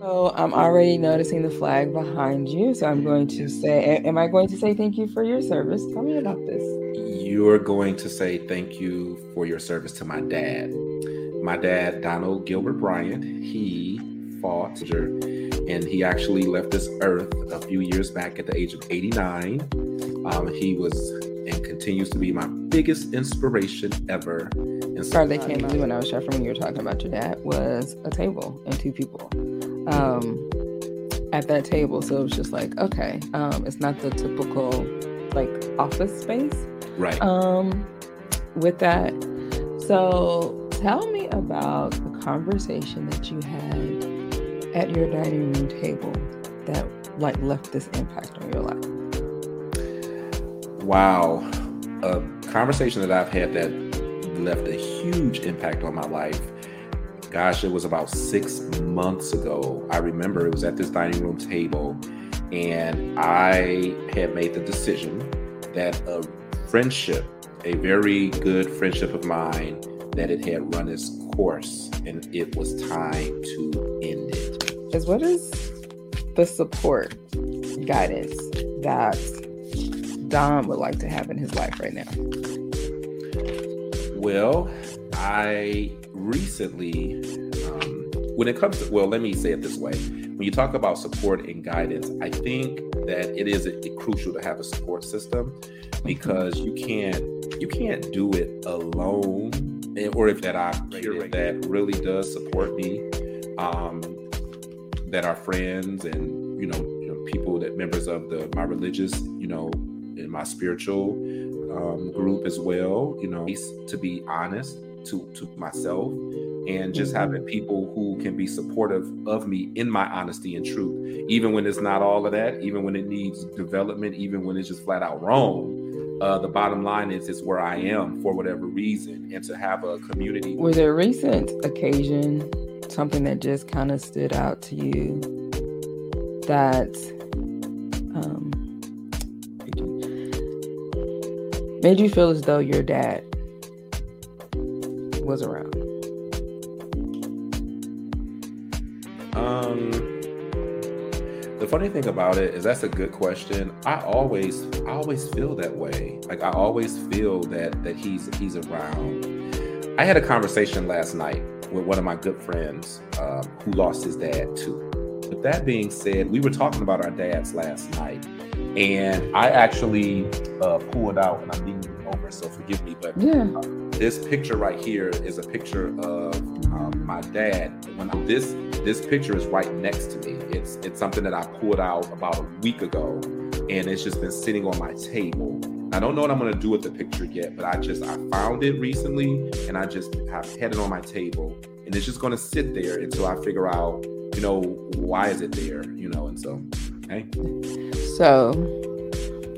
So I'm already noticing the flag behind you. So I'm going to say, am I going to say thank you for your service? Tell me about this. You're going to say thank you for your service to my dad. My dad, Donald Gilbert Bryant, he fought and he actually left this earth a few years back at the age of 89. Um, he was and continues to be my biggest inspiration ever. And so- that came out when I was shuffling when you were talking about your dad was a table and two people um, at that table. So it was just like, okay, um, it's not the typical like office space. Right. Um, with that. So tell me about the conversation that you had at your dining room table that like left this impact on your life. Wow. A conversation that I've had that left a huge impact on my life gosh, it was about six months ago. I remember it was at this dining room table, and I had made the decision that a friendship, a very good friendship of mine, that it had run its course and it was time to end it. Is what is the support guidance that Don would like to have in his life right now? Well, I recently, um, when it comes to, well, let me say it this way. When you talk about support and guidance, I think that it is a, a crucial to have a support system because you can't you can't do it alone. Or if that I that really does support me, um, that are friends and you know, you know people that members of the my religious you know in my spiritual um, group as well. You know, to be honest to to myself and just having people who can be supportive of me in my honesty and truth even when it's not all of that even when it needs development even when it's just flat out wrong uh, the bottom line is it's where i am for whatever reason and to have a community. Was there a recent occasion something that just kind of stood out to you that um, made you feel as though your dad was around? Um, the funny thing about it is that's a good question. I always, I always feel that way. Like I always feel that that he's he's around. I had a conversation last night with one of my good friends um, who lost his dad too. With that being said, we were talking about our dads last night, and I actually uh, pulled out, and I'm leaning so forgive me, but yeah. Uh, this picture right here is a picture of um, my dad. When this this picture is right next to me. It's it's something that I pulled out about a week ago, and it's just been sitting on my table. I don't know what I'm gonna do with the picture yet, but I just I found it recently, and I just have had it on my table, and it's just gonna sit there until I figure out, you know, why is it there, you know, and so, hey. So,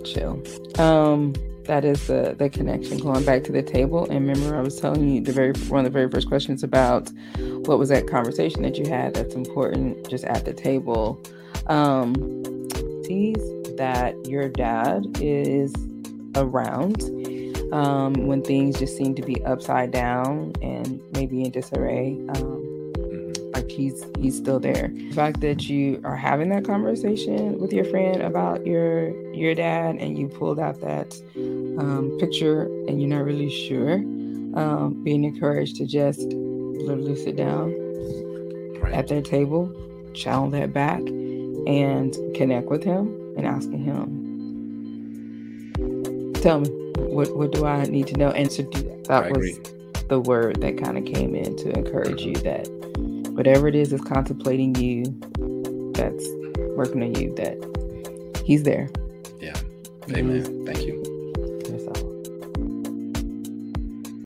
chill. Um that is the the connection going back to the table. And remember i was telling you the very one of the very first questions about what was that conversation that you had that's important just at the table. Um sees that your dad is around um, when things just seem to be upside down and maybe in disarray um, like he's he's still there. The fact that you are having that conversation with your friend about your your dad and you pulled out that um, picture and you're not really sure, um, being encouraged to just literally sit down right. at their table, channel that back, and connect with him and asking him, "Tell me, what what do I need to know?" And to do that, that I was agree. the word that kind of came in to encourage you that whatever it is that's contemplating you, that's working on you, that he's there. Yeah. Amen. Mm-hmm. Thank you.